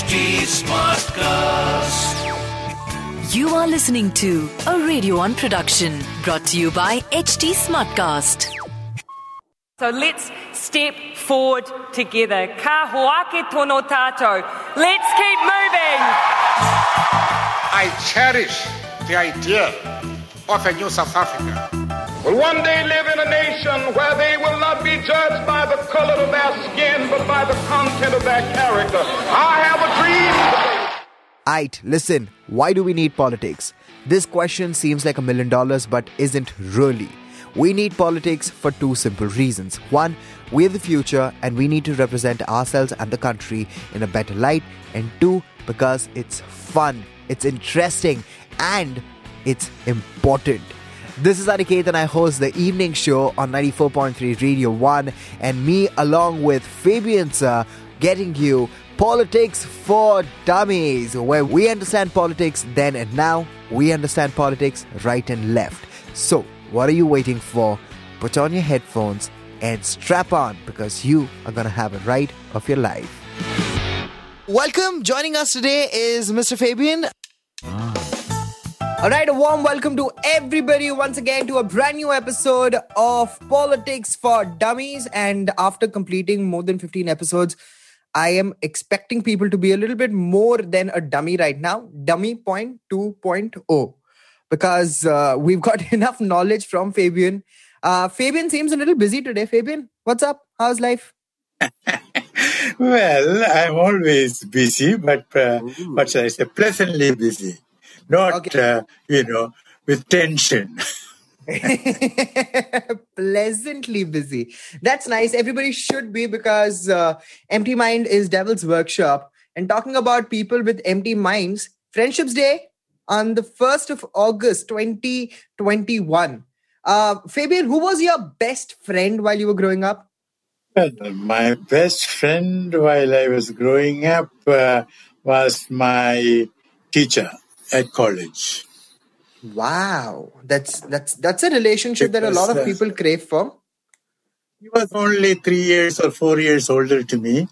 HT Smartcast. You are listening to a Radio One production brought to you by HT Smartcast. So let's step forward together. Ka hoake tono tato. Let's keep moving. I cherish the idea of a new South Africa. Will one day live in a nation where they will not be judged by the color of their skin, but by the content of their character. I have a dream. Aight, listen, why do we need politics? This question seems like a million dollars, but isn't really. We need politics for two simple reasons. One, we're the future and we need to represent ourselves and the country in a better light. And two, because it's fun, it's interesting, and it's important. This is Aniket and I host the evening show on 94.3 Radio 1 and me along with Fabian sir getting you Politics for Dummies where we understand politics then and now. We understand politics right and left. So, what are you waiting for? Put on your headphones and strap on because you are going to have a ride of your life. Welcome. Joining us today is Mr. Fabian. All right, a warm welcome to everybody once again to a brand new episode of Politics for Dummies. And after completing more than 15 episodes, I am expecting people to be a little bit more than a dummy right now, dummy point 2.0, because uh, we've got enough knowledge from Fabian. Uh, Fabian seems a little busy today. Fabian, what's up? How's life? Well, I'm always busy, but uh, what should I say? Pleasantly busy, not Okay. uh, you know with tension. Pleasantly busy. That's nice. Everybody should be because uh, Empty Mind is Devil's Workshop. And talking about people with empty minds, Friendships Day on the 1st of August 2021. Uh, Fabian, who was your best friend while you were growing up? Well, my best friend while I was growing up uh, was my teacher at college. Wow, that's that's that's a relationship that a lot of uh, people crave for. He was only three years or four years older to me. He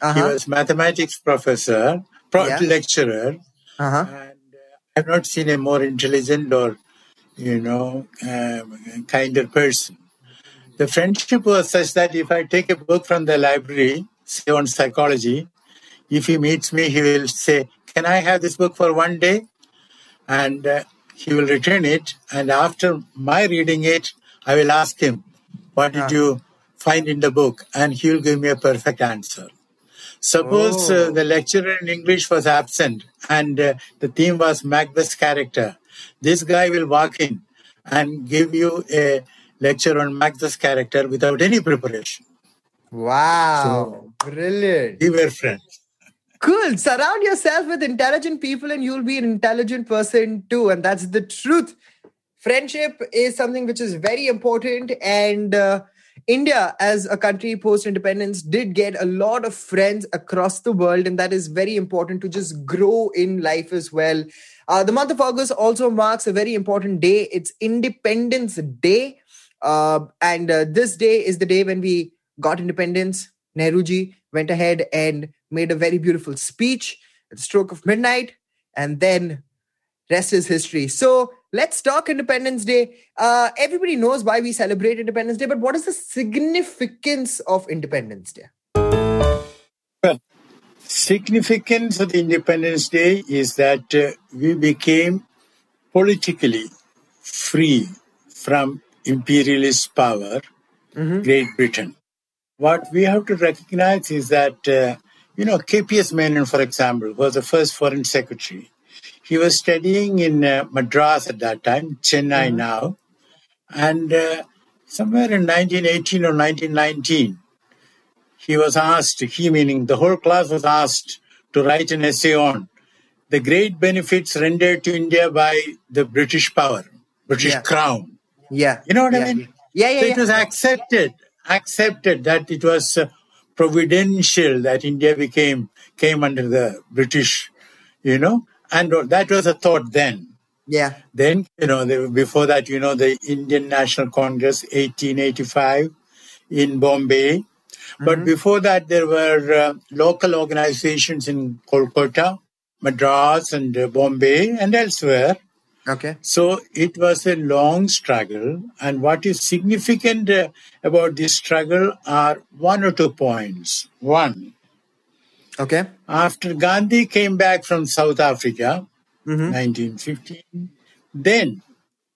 Uh-huh. was mathematics professor, pro- Yeah. lecturer, Uh-huh. and uh, I've not seen a more intelligent or, you know, um, kinder person. The friendship was such that if I take a book from the library, say on psychology, if he meets me, he will say, "Can I have this book for one day?" And uh, he will return it. And after my reading it, I will ask him, "What did you find in the book?" And he will give me a perfect answer. Suppose uh, the lecturer in English was absent and uh, the theme was Macbeth's character. This guy will walk in and give you a lecture on Macbeth's character without any preparation. Wow, brilliant. We were friends. Cool. Surround yourself with intelligent people and you'll be an intelligent person too. And that's the truth. Friendship is something which is very important. And uh, India, as a country post independence, did get a lot of friends across the world. And that is very important to just grow in life as well. Uh, the month of August also marks a very important day. It's Independence Day. Uh, and uh, this day is the day when we got independence. Nehruji went ahead and made a very beautiful speech at the stroke of midnight, and then rest is history. So let's talk Independence Day. Uh, everybody knows why we celebrate Independence Day, but what is the significance of Independence Day? Well, significance of the Independence Day is that uh, we became politically free from imperialist power, Great Britain. What we have to recognize is that, uh, you know, KPS Menon, for example, was the first foreign secretary. He was studying in uh, Madras at that time, Chennai now, and uh, somewhere in 1918 or 1919, he was asked, he meaning the whole class was asked to write an essay on the great benefits rendered to India by the British power, British Yeah. crown. Yeah. You know what yeah. I mean? Yeah, yeah, So yeah. it was accepted, accepted that it was uh, providential that India became came under the British, you know, and that was a thought then. yeah. Then, you know, the, before that, you know, the Indian National Congress, 1885 in Bombay. But before that, there were uh, local organizations in Kolkata, Madras, and uh, Bombay, and elsewhere. Okay. So it was a long struggle. And what is significant uh, about this struggle are one or two points. One, Okay. after Gandhi came back from South Africa, Mm-hmm. 1915, then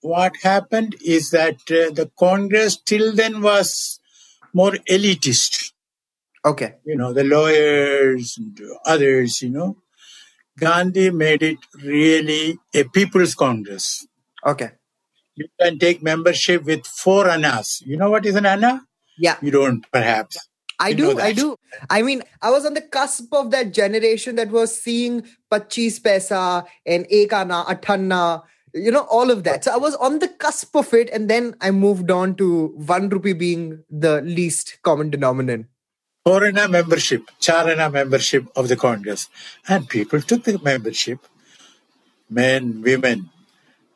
what happened is that uh, the Congress till then was more elitist. Okay. You know, the lawyers and others, you know. Gandhi made it really a people's Congress. Okay. You can take membership with four annas. You know what is an anna? Yeah. You don't, perhaps. I You do, I do. I mean, I was on the cusp of that generation that was seeing 25 paisa and ek ana, athanna, you know, all of that. So I was on the cusp of it, and then I moved on to one rupee being the least common denominator. Anna membership, char anna membership of the Congress. And people took the membership, men, women,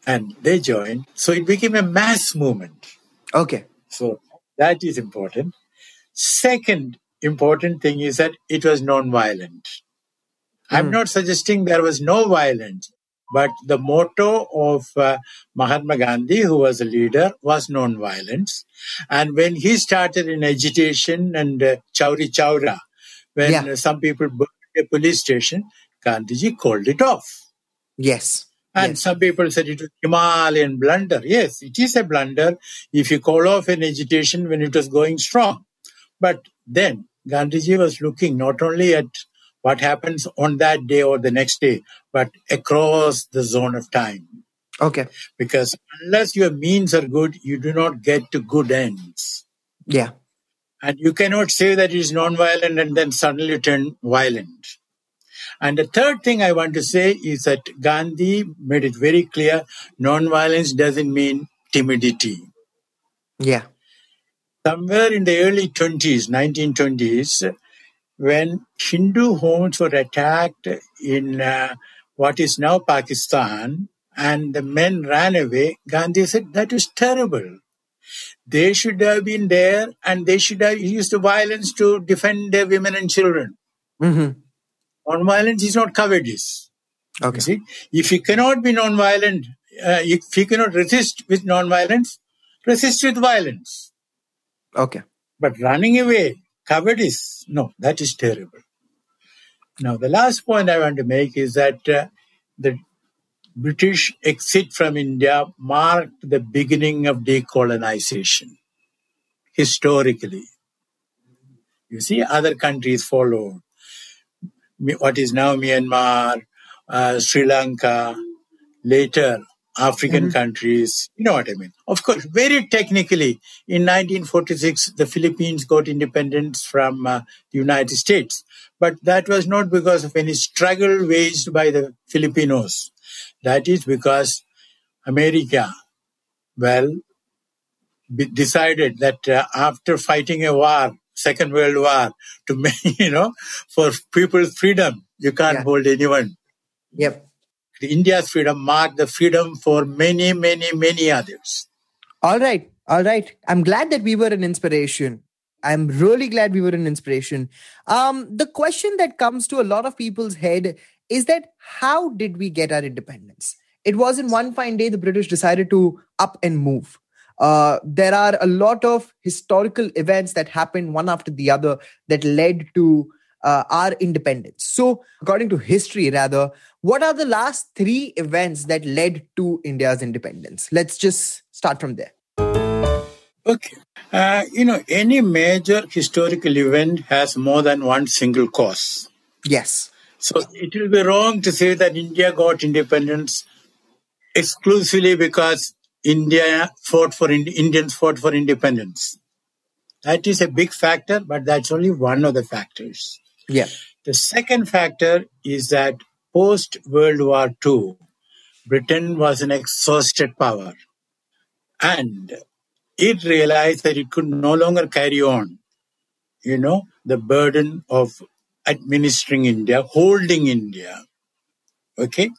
and they joined. So it became a mass movement. Okay. So that is important. Second important thing is that it was non-violent. I'm hmm. not suggesting there was no violence, but the motto of uh, Mahatma Gandhi, who was a leader, was non-violence. And when he started in agitation and uh, Chauri Chaura, when Yeah. some people burned a police station, Gandhiji called it off. Yes. And Yes. some people said it was a Himalayan blunder. Yes, it is a blunder if you call off an agitation when it was going strong. But then Gandhiji was looking not only at what happens on that day or the next day, but across the zone of time. Okay. Because unless your means are good, you do not get to good ends. Yeah. And you cannot say that it is non-violent and then suddenly turn violent. And the third thing I want to say is that Gandhi made it very clear non-violence doesn't mean timidity. Yeah. Somewhere in the early 20s, 1920s, when Hindu homes were attacked in uh, what is now Pakistan and the men ran away, Gandhi said that is terrible. They should have been there and they should have used the violence to defend their women and children. Mm-hmm. Non-violence is not cowardice. Okay. See, if you cannot be non-violent, uh, if you cannot resist with non-violence, resist with violence. Okay. But running away, cowardice, no, that is terrible. Now, the last point I want to make is that uh, the British exit from India marked the beginning of decolonization historically. You see, other countries followed. What is now Myanmar, uh, Sri Lanka, later African countries. You know what I mean? Of course, very technically, in 1946, the Philippines got independence from uh, the United States. But that was not because of any struggle waged by the Filipinos. That is because America, well, be- decided that uh, after fighting a war, Second World War, to make, you know, for people's freedom, you can't Yeah. hold anyone. Yep. The India's freedom marked the freedom for many, many, many others. All right. All right. I'm glad that we were an inspiration. I'm really glad we were an inspiration. Um, the question that comes to a lot of people's head is that how did we get our independence? It wasn't one fine day the British decided to up and move. Uh, there are a lot of historical events that happened one after the other that led to uh, our independence. So, according to history, rather, what are the last three events that led to India's independence? Let's just start from there. Okay. Uh, you know, any major historical event has more than one single cause. Yes. So it will be wrong to say that India got independence exclusively because India fought for Indians fought for independence. That is a big factor, but that's only one of the factors. Yeah. The second factor is that post World War II, Britain was an exhausted power. And it realized that it could no longer carry on, you know, the burden of administering India, holding India. Okay?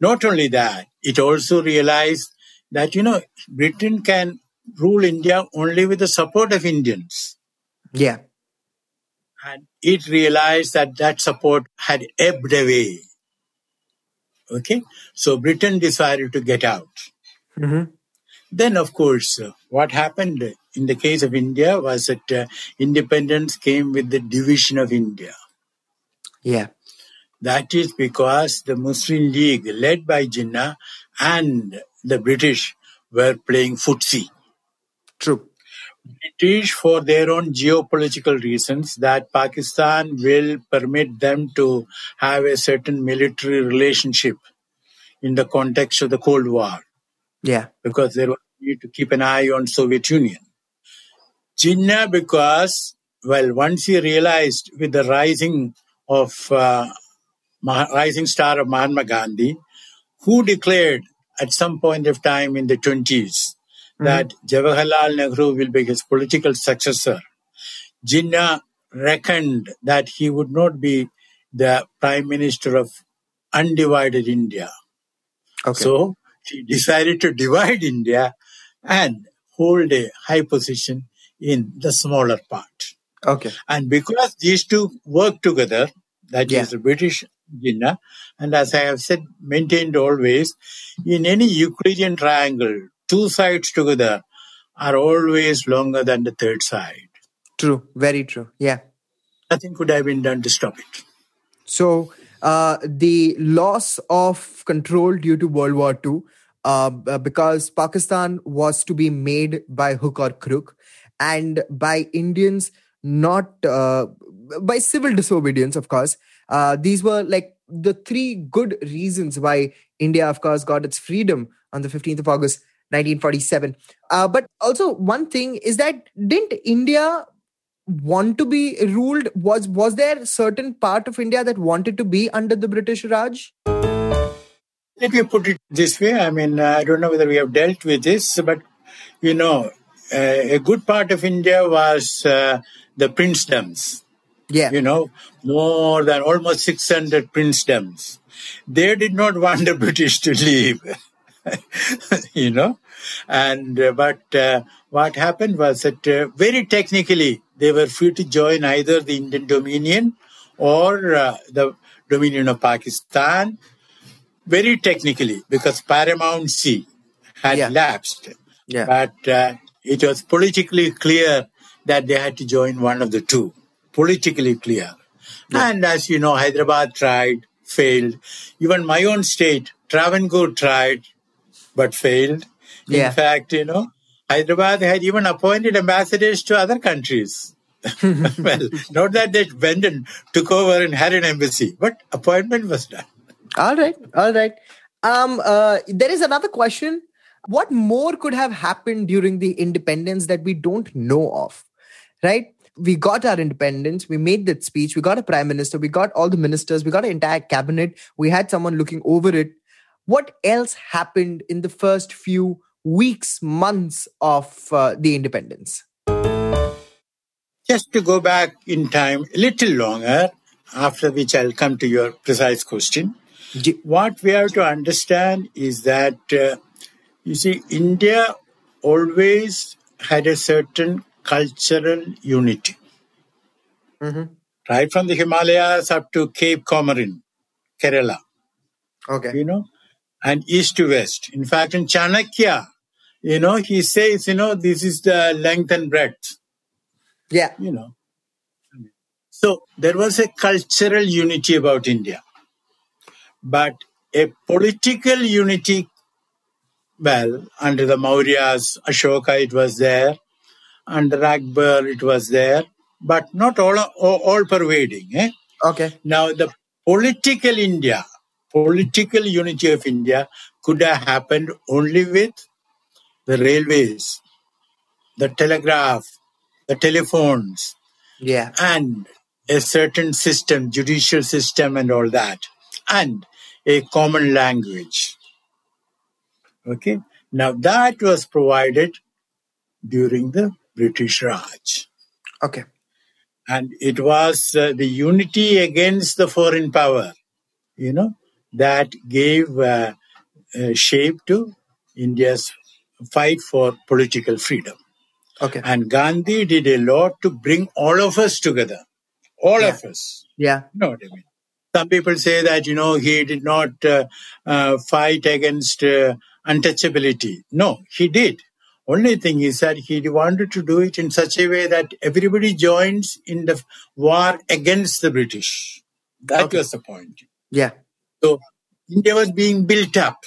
Not only that, it also realized that, you know, Britain can rule India only with the support of Indians. Yeah. And it realized that that support had ebbed away. Okay, so Britain decided to get out. Then, of course, uh, what happened in the case of India was that uh, independence came with the division of India. Yeah. That is because the Muslim League, led by Jinnah, and the British were playing footsie. True. British, for their own geopolitical reasons, that Pakistan will permit them to have a certain military relationship in the context of the Cold War, Yeah. because they need to keep an eye on Soviet Union. Jinnah, because well, once he realized with the rising of uh, rising star of Mahatma Gandhi, who declared at some point of time in the 20s that mm-hmm. Jawaharlal Nehru will be his political successor. Jinnah reckoned that he would not be the prime minister of undivided India. Okay. So he decided to divide India and hold a high position in the smaller part. okay. And because these two work together, that is Yeah. the British Jinnah, and as I have said, maintained always, in any Euclidean triangle, two sides together are always longer than the third side. True. Very true. Yeah. Nothing could have been done to stop it. So uh, the loss of control due to World War II, uh, because Pakistan was to be made by hook or crook, and by Indians, not uh, by civil disobedience, of course. Uh, these were like the three good reasons why India, of course, got its freedom on the 15th of August, 1947. Uh, but also, one thing is that didn't India want to be ruled was was there certain part of india that wanted to be under the british raj Let me put it this way. I mean, uh, I don't know whether we have dealt with this, but you know, uh, a good part of India was uh, the princedoms. yeah you know, more than almost 600 princedoms. They did not want the British to leave, you know. And uh, but uh, what happened was that uh, very technically they were free to join either the Indian Dominion or uh, the Dominion of Pakistan. Very technically, because Paramount paramountcy had Yeah. lapsed. Yeah. But uh, it was politically clear that they had to join one of the two. Politically clear. And as you know, Hyderabad tried, failed. Even my own state, Travancore tried, but failed. Yeah. In fact, you know, Hyderabad had even appointed ambassadors to other countries. well, not that they went and took over and had an embassy, but appointment was done. all right all right. Um uh, there is another question. What more could have happened during the independence that we don't know of? Right? We got our independence. We made that speech. We got a prime minister. We got all the ministers. We got an entire cabinet. We had someone looking over it. What else happened in the first few weeks months of uh, the independence Just to go back in time a little longer, after which I'll come to your precise question. What we have to understand is that, uh, you see, India always had a certain cultural unity. Right from the Himalayas up to Cape Comorin, Kerala, okay you know, and east to west. In fact, in Chanakya, you know, he says, you know, this is the length and breadth yeah you know. So there was a cultural unity about India, but a political unity, well, under the Mauryas, Ashoka, it was there, under Akbar, it was there, but not all, all, all pervading. Eh? okay Now, the political India, political unity of India could have happened only with the railways, the telegraph, the telephones, yeah. and a certain system, judicial system, and all that, and a common language. Okay, now that was provided during the British Raj, okay. And it was uh, the unity against the foreign power, you know, that gave uh, uh, shape to India's fight for political freedom. okay And Gandhi did a lot to bring all of us together, all Yeah. of us. Yeah. You know what I mean? Some people say that, you know, he did not uh, uh, fight against uh, untouchability. No, he did. Only thing is that he wanted to do it in such a way that everybody joins in the war against the British. That Okay. was the point. Yeah. So India was being built up.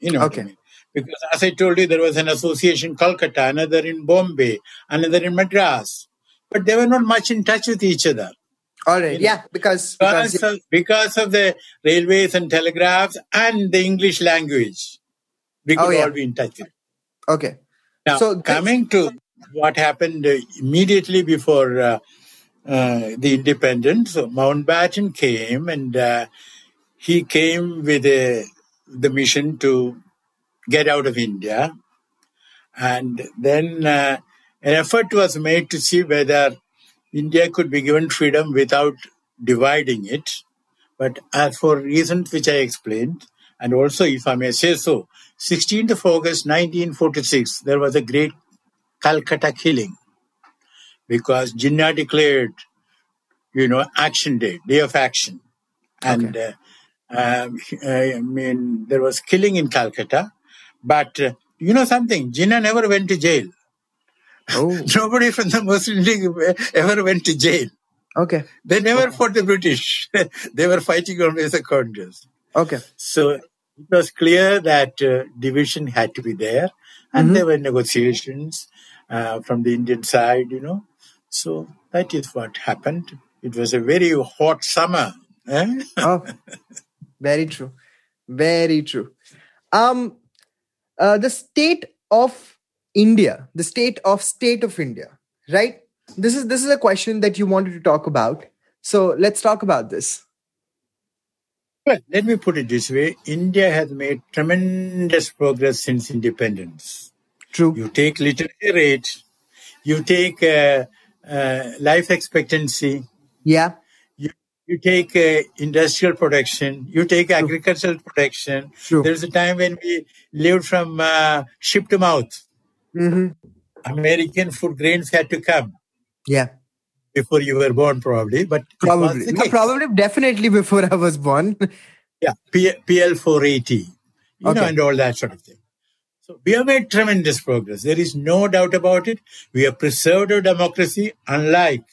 You know Okay. I mean? Because as I told you, there was an association in Calcutta, another in Bombay, another in Madras. But they were not much in touch with each other. All right. You know, Yeah. Because, because because of, because of the railways and telegraphs and the English language, we could Oh, yeah. all be in touch with. okay. Now, So coming to what happened uh, immediately before uh, uh, the independence, so Mountbatten came and uh, he came with a, the mission to get out of India. And then uh, an effort was made to see whether India could be given freedom without dividing it. But as for reasons which I explained, and also if I may say so, 16th of August 1946, there was a great Calcutta killing because Jinnah declared, you know, action day, day of action. And uh, um, I mean, there was killing in Calcutta, but uh, you know something, Jinnah never went to jail. oh, Nobody from the Muslim League ever went to jail. okay. They never fought the British. they were fighting always the Congress. Okay. So it was clear that uh, division had to be there, and there were negotiations uh, from the Indian side, you know. So that is what happened. It was a very hot summer. eh? Oh, very true. Very true. Um, uh, the state of India, the state of state of India, right? This is this is a question that you wanted to talk about. So let's talk about this. Well, let me put it this way India has made tremendous progress since independence. True. You take literacy rate, you take uh, uh, life expectancy, Yeah. You, take uh, industrial production, you take agricultural production. True. There's a time when we lived from uh, ship to mouth. hmm American food grains had to come Yeah. before you were born, probably. But Probably. No, probably definitely before I was born. Yeah, P- PL 480, you know, and all that sort of thing. So we have made tremendous progress. There is no doubt about it. We have preserved our democracy, unlike,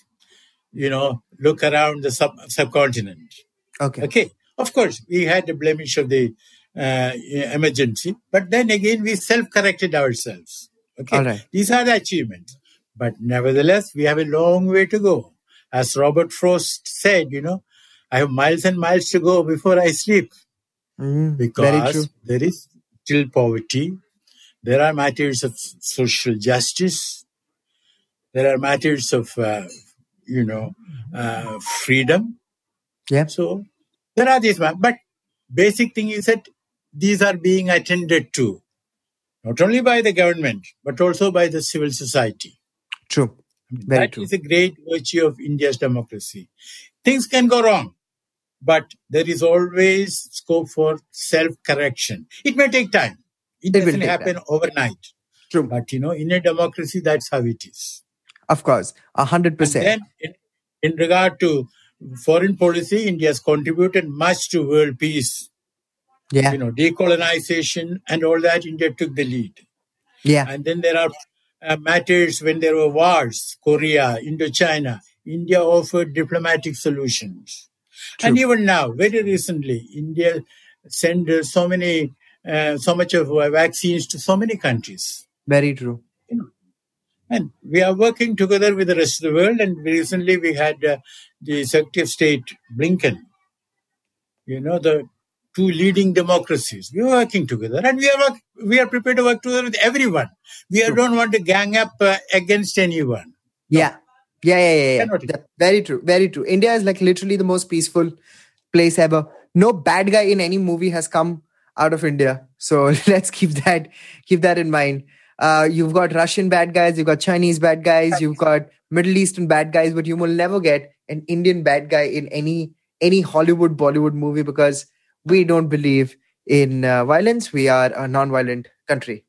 you know, look around the sub- subcontinent. okay. Okay. Of course, we had the blemish of the uh, emergency, but then again, we self corrected ourselves. Okay. All right. These are the achievements. But nevertheless, we have a long way to go. As Robert Frost said, you know, I have miles and miles to go before I sleep. Very true. because there is still poverty. There are matters of social justice. There are matters of, uh, you know, uh, freedom. Yeah. So there are these, but basic thing is that these are being attended to, not only by the government but also by the civil society. True. Very That true. is a great virtue of India's democracy. Things can go wrong, but there is always scope for self-correction. It may take time. It, It doesn't happen time. overnight. True. But you know, in a democracy, that's how it is. Of course. A hundred And percent. then, in, in regard to foreign policy, India has contributed much to world peace. Yeah. You know, decolonization and all that. India took the lead. Yeah. And then there are uh, matters when there were wars, Korea, Indochina. India offered diplomatic solutions. True. And even now, very recently, India sent uh, so many, uh, so much of uh, vaccines to so many countries. Very true. And we are working together with the rest of the world. And recently we had uh, the Secretary of State, Blinken, you know, the two leading democracies. We are working together and we are, work, we are prepared to work together with everyone. We don't want to gang up uh, against anyone. Yeah. Yeah, yeah, yeah, yeah. That- very true. Very true. India is like literally the most peaceful place ever. No bad guy in any movie has come out of India. So let's keep that keep that in mind. Uh, you've got Russian bad guys, you've got Chinese bad guys, you've got Middle Eastern bad guys, but you will never get an Indian bad guy in any any Hollywood Bollywood movie because we don't believe in uh, violence. We are a non-violent country.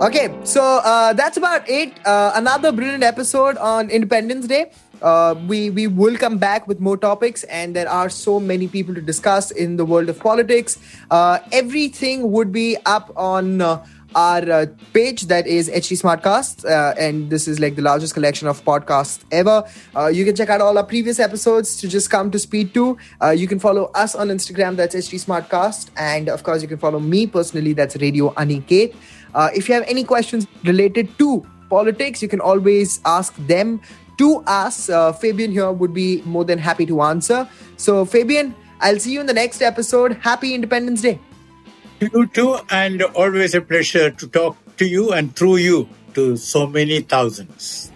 Okay, so uh, that's about it. Uh, another brilliant episode on Independence Day. Uh, we we will come back with more topics, and there are so many people to discuss in the world of politics. Uh, everything would be up on. Uh, our uh, page that is HT Smartcast, uh, and this is like the largest collection of podcasts ever. Uh, you can check out all our previous episodes to just come to speed to. Uh, you can follow us on Instagram, that's HT Smartcast, and of course, you can follow me personally, that's Radio Aniket. Uh, if you have any questions related to politics, you can always ask them to us. Uh, Fabian here would be more than happy to answer. So, Fabian, I'll see you in the next episode. Happy Independence Day. You too, and always a pleasure to talk to you and through you to so many thousands.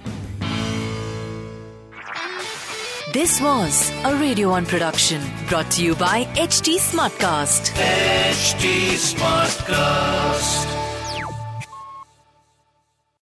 This was a Radio 1 production brought to you by HT Smartcast. HT Smartcast.